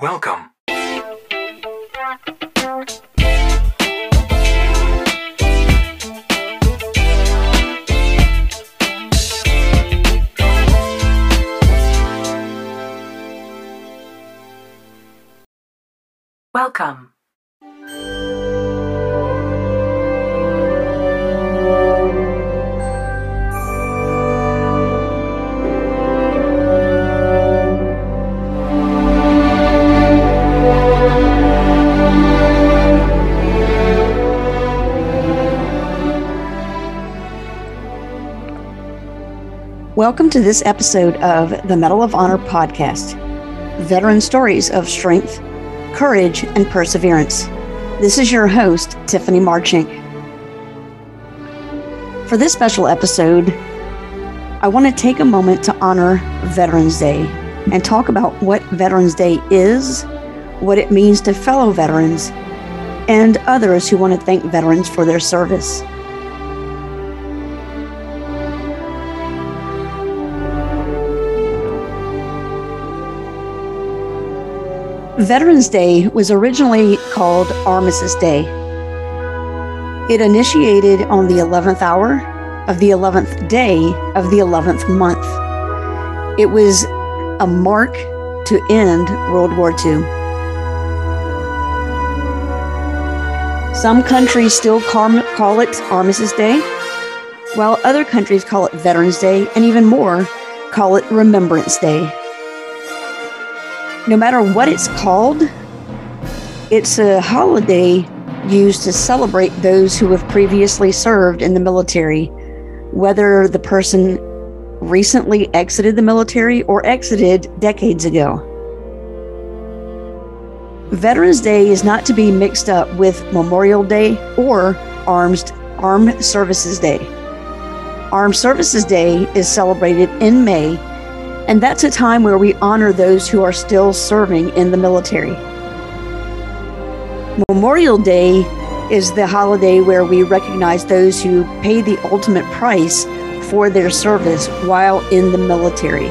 Welcome. Welcome. Welcome to this episode of the Mettle of Honor podcast Veteran Stories of Strength, Courage, and Perseverance. This is your host, Tiffany Marchink. For this special episode, I want to take a moment to honor Veterans Day and talk about what Veterans Day is, what it means to fellow veterans, and others who want to thank veterans for their service. Veterans Day was originally called Armistice Day. It initiated on the 11th hour of the 11th day of the 11th month. It was a mark to end World War II. Some countries still call it Armistice Day, while other countries call it Veterans Day, and even more call it Remembrance Day no matter what it's called, it's a holiday used to celebrate those who have previously served in the military, whether the person recently exited the military or exited decades ago. Veterans Day is not to be mixed up with Memorial Day or Armed, Armed Services Day. Armed Services Day is celebrated in May and that's a time where we honor those who are still serving in the military. Memorial Day is the holiday where we recognize those who pay the ultimate price for their service while in the military.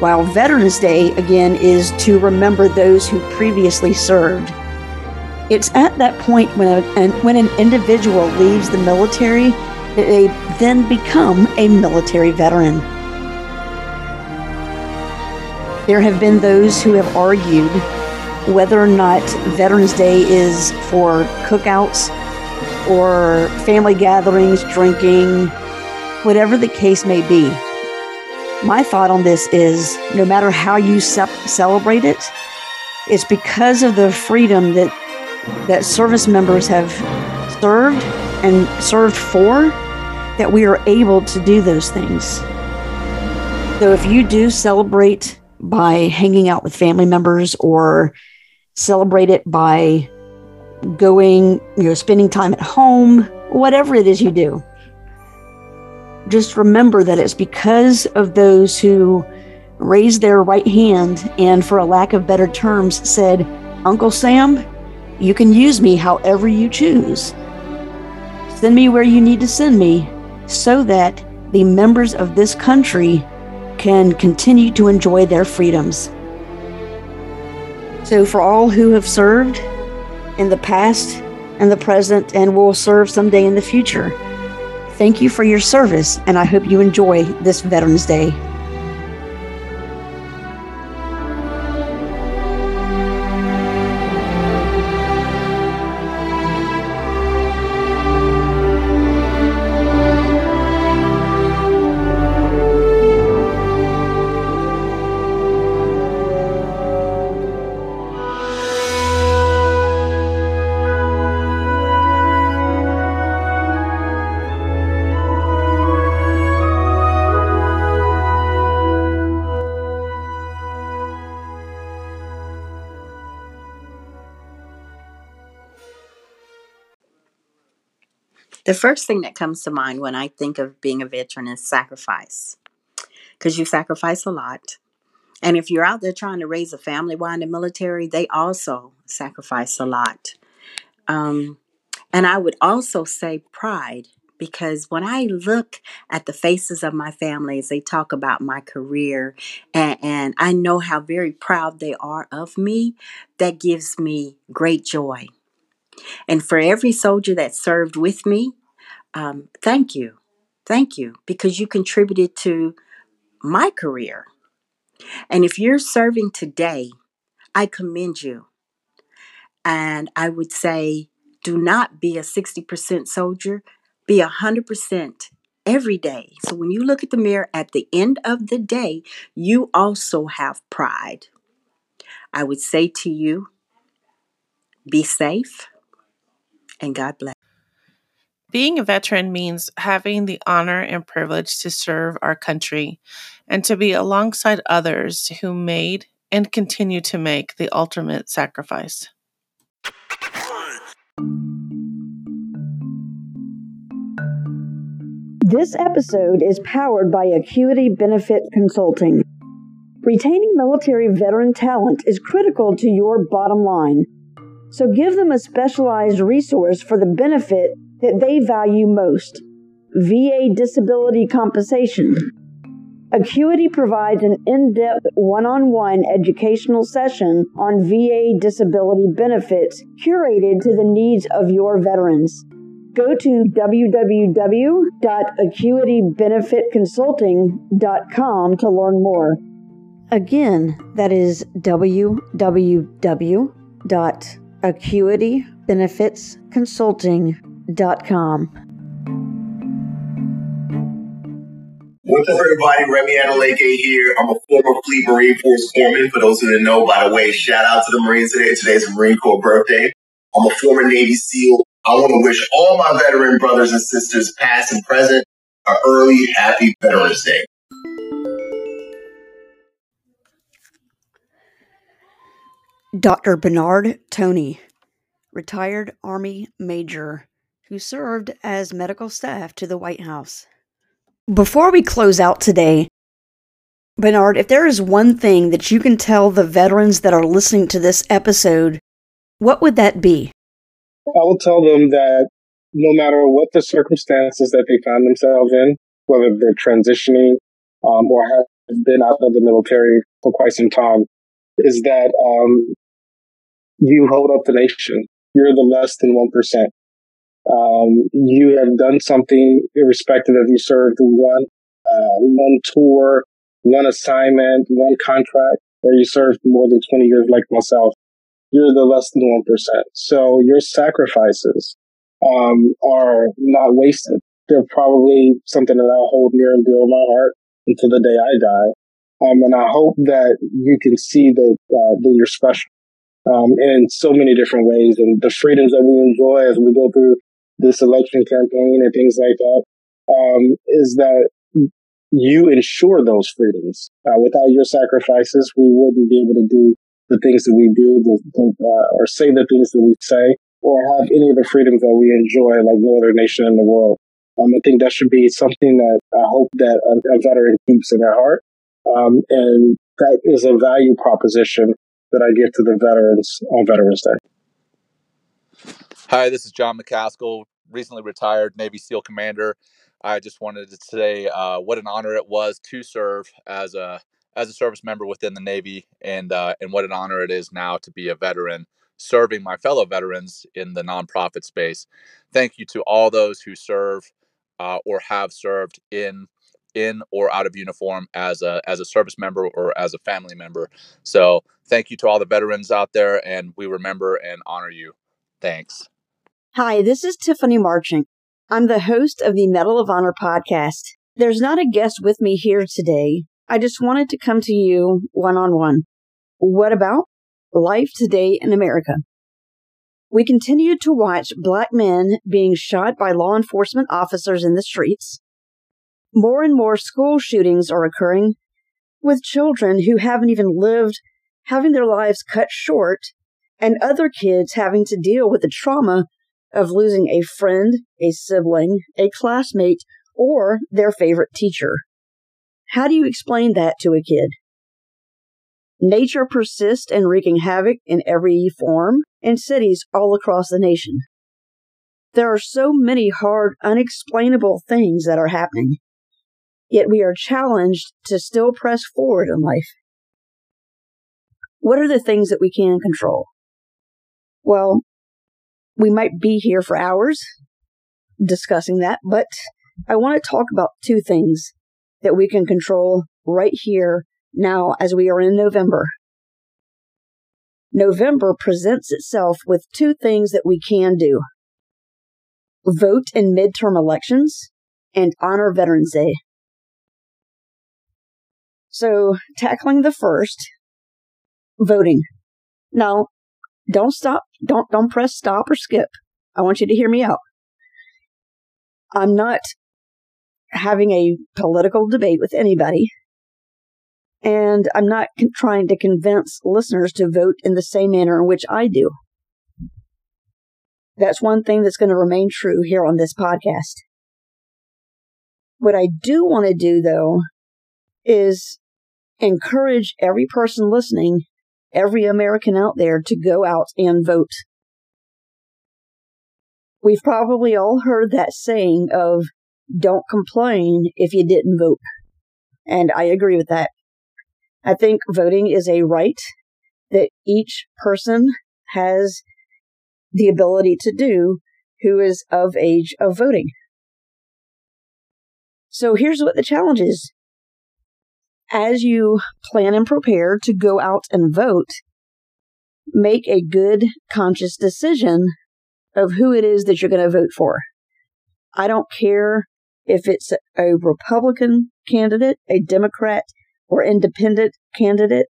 While Veterans Day, again, is to remember those who previously served. It's at that point when, a, when an individual leaves the military they then become a military veteran. There have been those who have argued whether or not Veterans Day is for cookouts or family gatherings, drinking, whatever the case may be. My thought on this is no matter how you ce- celebrate it, it's because of the freedom that that service members have served and served for that we are able to do those things. So if you do celebrate by hanging out with family members or celebrate it by going, you know, spending time at home, whatever it is you do. Just remember that it's because of those who raised their right hand and, for a lack of better terms, said, Uncle Sam, you can use me however you choose. Send me where you need to send me so that the members of this country can continue to enjoy their freedoms. So, for all who have served in the past and the present and will serve someday in the future, thank you for your service, and I hope you enjoy this Veterans Day. The first thing that comes to mind when I think of being a veteran is sacrifice, because you sacrifice a lot. And if you're out there trying to raise a family while in the military, they also sacrifice a lot. Um, and I would also say pride, because when I look at the faces of my family as they talk about my career and, and I know how very proud they are of me, that gives me great joy. And for every soldier that served with me, um, thank you. Thank you because you contributed to my career. And if you're serving today, I commend you. And I would say, do not be a 60% soldier, be a 100% every day. So when you look at the mirror at the end of the day, you also have pride. I would say to you, be safe and God bless. Being a veteran means having the honor and privilege to serve our country and to be alongside others who made and continue to make the ultimate sacrifice. This episode is powered by Acuity Benefit Consulting. Retaining military veteran talent is critical to your bottom line. So give them a specialized resource for the benefit that they value most VA disability compensation. Acuity provides an in depth one on one educational session on VA disability benefits curated to the needs of your veterans. Go to www.acuitybenefitconsulting.com to learn more. Again, that is www.acuitybenefitsconsulting.com com. What's up, everybody? Remy Adeleke here. I'm a former Fleet Marine Force Corpsman. For those who didn't know, by the way, shout out to the Marines today. Today's Marine Corps birthday. I'm a former Navy SEAL. I want to wish all my veteran brothers and sisters, past and present, a early happy Veterans Day. Dr. Bernard Tony, retired Army Major who served as medical staff to the White House. Before we close out today, Bernard, if there is one thing that you can tell the veterans that are listening to this episode, what would that be? I will tell them that no matter what the circumstances that they find themselves in, whether they're transitioning um, or have been out of the military for quite some time, is that um, you hold up the nation. You're the less than 1%. Um, you have done something irrespective of you served one, uh, one tour, one assignment, one contract, or you served more than 20 years like myself. You're the less than 1%. So your sacrifices, um, are not wasted. They're probably something that I'll hold near and dear to my heart until the day I die. Um, and I hope that you can see that, uh, that you're special. Um, in so many different ways and the freedoms that we enjoy as we go through this election campaign and things like that, um, is that you ensure those freedoms. Uh, without your sacrifices, we wouldn't be able to do the things that we do, the, uh, or say the things that we say, or have any of the freedoms that we enjoy like no other nation in the world. Um, I think that should be something that I hope that a, a veteran keeps in their heart. Um, and that is a value proposition that I give to the veterans on Veterans Day. Hi, this is Jon Macaskill, recently retired Navy SEAL commander. I just wanted to say uh, what an honor it was to serve as a as a service member within the Navy, and uh, and what an honor it is now to be a veteran serving my fellow veterans in the nonprofit space. Thank you to all those who serve uh, or have served in in or out of uniform as a as a service member or as a family member. So thank you to all the veterans out there, and we remember and honor you. Thanks. Hi, this is Tiffany Marchant. I'm the host of the Mettle of Honor podcast. There's not a guest with me here today. I just wanted to come to you one on one. What about life today in America? We continue to watch black men being shot by law enforcement officers in the streets. More and more school shootings are occurring with children who haven't even lived having their lives cut short and other kids having to deal with the trauma of losing a friend, a sibling, a classmate, or their favorite teacher. How do you explain that to a kid? Nature persists and wreaking havoc in every form in cities all across the nation. There are so many hard, unexplainable things that are happening, yet we are challenged to still press forward in life. What are the things that we can control? Well, we might be here for hours discussing that, but I want to talk about two things that we can control right here now as we are in November. November presents itself with two things that we can do vote in midterm elections and honor Veterans Day. So, tackling the first, voting. Now, don't stop, don't, don't press stop or skip. I want you to hear me out. I'm not having a political debate with anybody. And I'm not con- trying to convince listeners to vote in the same manner in which I do. That's one thing that's going to remain true here on this podcast. What I do want to do, though, is encourage every person listening, every American out there to go out and vote. We've probably all heard that saying of don't complain if you didn't vote. And I agree with that. I think voting is a right that each person has the ability to do who is of age of voting. So here's what the challenge is. As you plan and prepare to go out and vote, make a good conscious decision of who it is that you're going to vote for. I don't care if it's a Republican candidate, a Democrat, or independent candidate.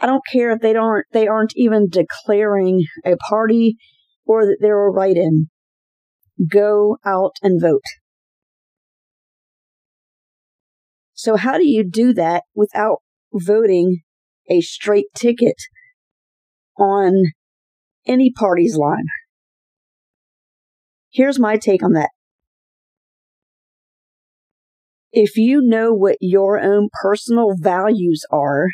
I don't care if they don't they aren't even declaring a party or that they're a write-in. Go out and vote. So how do you do that without voting a straight ticket on any party's line? Here's my take on that. If you know what your own personal values are,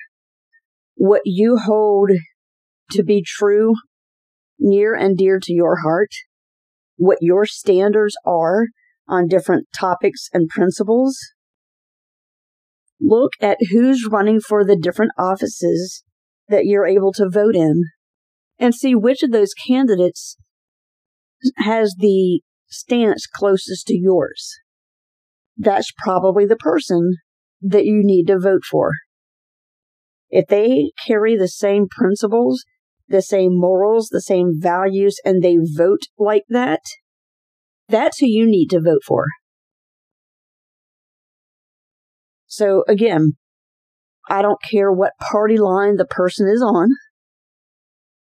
what you hold to be true, near and dear to your heart, what your standards are on different topics and principles, look at who's running for the different offices that you're able to vote in and see which of those candidates has the stance closest to yours. That's probably the person that you need to vote for. If they carry the same principles, the same morals, the same values, and they vote like that, that's who you need to vote for. So again, I don't care what party line the person is on.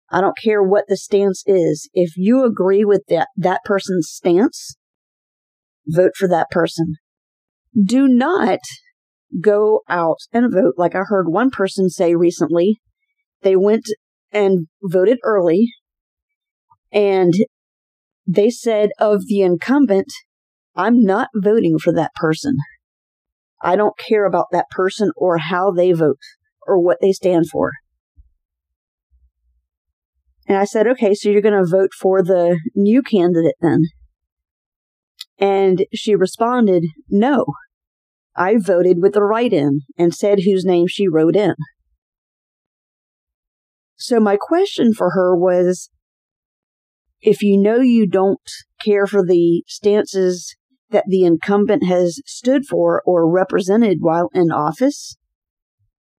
I don't care what the stance is. If you agree with that, that person's stance, vote for that person. Do not go out and vote like I heard one person say recently. They went and voted early and they said of the incumbent, I'm not voting for that person. I don't care about that person or how they vote or what they stand for. And I said, okay, so you're going to vote for the new candidate then? And she responded, no. I voted with the write in and said whose name she wrote in. So my question for her was, if you know you don't care for the stances that the incumbent has stood for or represented while in office,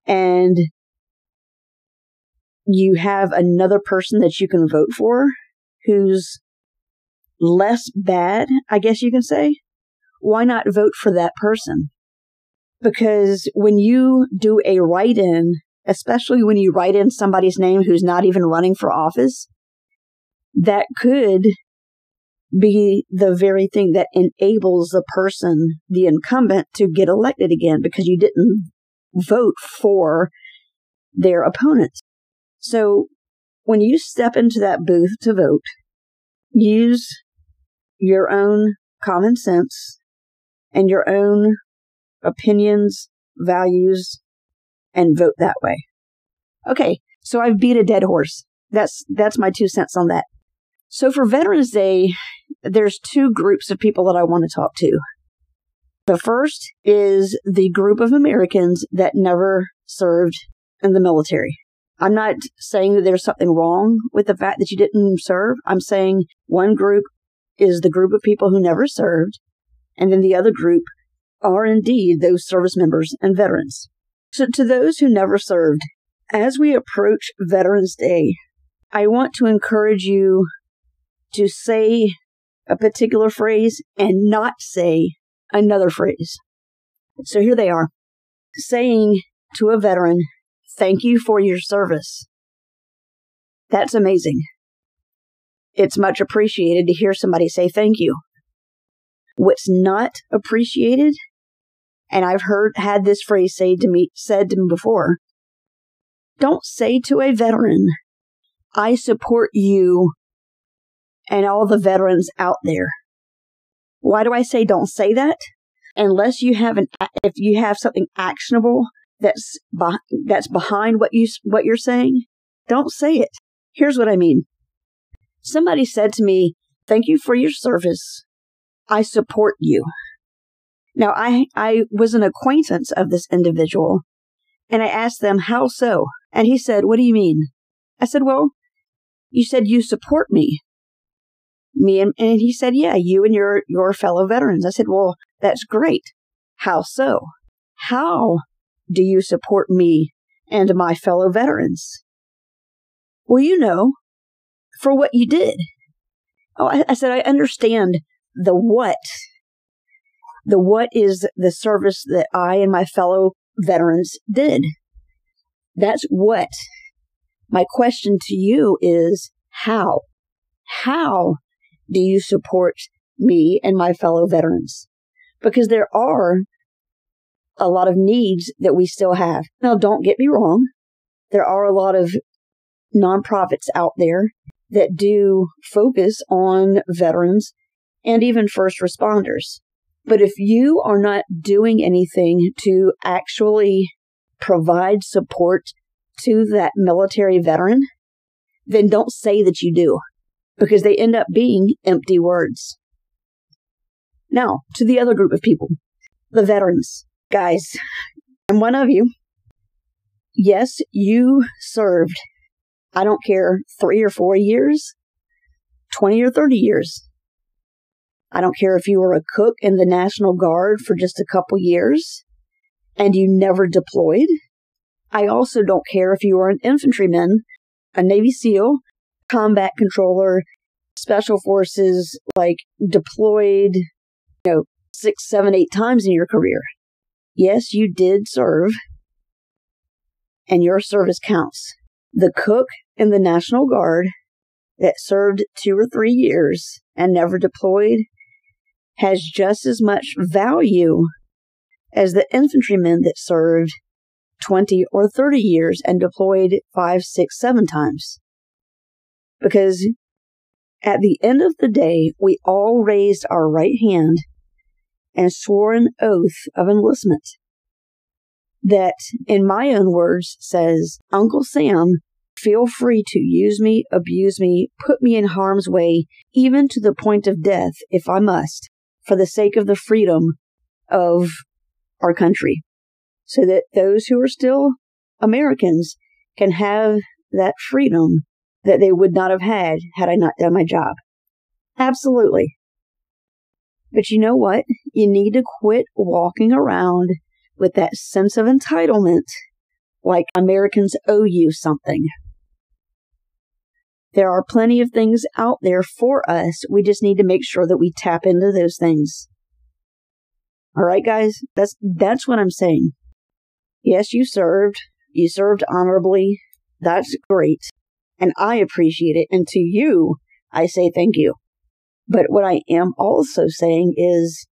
and you have another person that you can vote for who's less bad, I guess you can say, why not vote for that person? Because when you do a write in, especially when you write in somebody's name who's not even running for office, that could be the very thing that enables the person, the incumbent, to get elected again because you didn't vote for their opponent. So when you step into that booth to vote, use your own common sense and your own opinions, values, and vote that way. Okay, so I've beat a dead horse. That's that's my two cents on that. So for Veterans Day, there's two groups of people that I want to talk to. The first is the group of Americans that never served in the military. I'm not saying that there's something wrong with the fact that you didn't serve. I'm saying one group is the group of people who never served, and then the other group are indeed those service members and veterans. So to those who never served, as we approach Veterans Day, I want to encourage you to say a particular phrase and not say another phrase. So here they are saying to a veteran, thank you for your service. That's amazing. It's much appreciated to hear somebody say thank you. What's not appreciated, and I've heard, had this phrase say to me, said to me before, don't say to a veteran, I support you and all the veterans out there. Why do I say don't say that? Unless you have an, if you have something actionable that's, that's behind what you, what you're saying, don't say it. Here's what I mean. Somebody said to me, thank you for your service. I support you. Now I, I was an acquaintance of this individual and I asked them, how so? And he said, what do you mean? I said, well, you said you support me me and, and he said, yeah, you and your, your fellow veterans. I said, well, that's great. How so? How do you support me and my fellow veterans? Well, you know, for what you did. Oh, I, I said, I understand the what. The what is the service that I and my fellow veterans did. That's what. My question to you is how? How do you support me and my fellow veterans? Because there are a lot of needs that we still have. Now, don't get me wrong. There are a lot of nonprofits out there that do focus on veterans and even first responders. But if you are not doing anything to actually provide support to that military veteran, then don't say that you do because they end up being empty words. Now, to the other group of people, the veterans. Guys, I'm one of you. Yes, you served, I don't care, three or four years, 20 or 30 years. I don't care if you were a cook in the National Guard for just a couple years and you never deployed. I also don't care if you were an infantryman, a Navy SEAL, combat controller, special forces, like deployed, you know, six, seven, eight times in your career. Yes, you did serve, and your service counts. The cook in the National Guard that served two or three years and never deployed has just as much value as the infantryman that served 20 or 30 years and deployed five, six, seven times because at the end of the day, we all raised our right hand and swore an oath of enlistment that, in my own words, says, Uncle Sam, feel free to use me, abuse me, put me in harm's way, even to the point of death if I must, for the sake of the freedom of our country, so that those who are still Americans can have that freedom that they would not have had had I not done my job. Absolutely. But you know what? You need to quit walking around with that sense of entitlement like Americans owe you something. There are plenty of things out there for us. We just need to make sure that we tap into those things. All right, guys? That's, that's what I'm saying. Yes, you served. You served honorably. That's great and I appreciate it. And to you, I say thank you. But what I am also saying is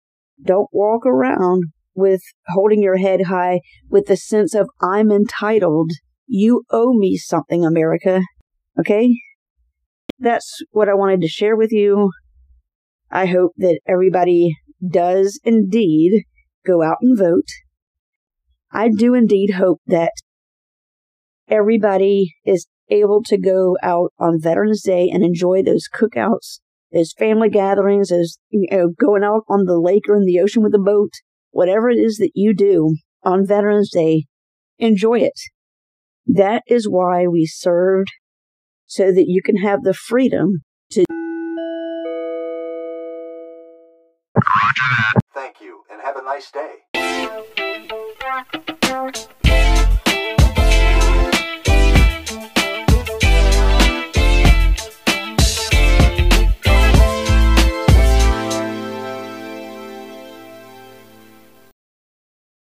don't walk around with holding your head high with the sense of I'm entitled. You owe me something, America. Okay? That's what I wanted to share with you. I hope that everybody does indeed go out and vote. I do indeed hope that everybody is able to go out on Veterans Day and enjoy those cookouts, those family gatherings, those, you know, going out on the lake or in the ocean with a boat, whatever it is that you do on Veterans Day, enjoy it. That is why we served so that you can have the freedom to. Thank you and have a nice day.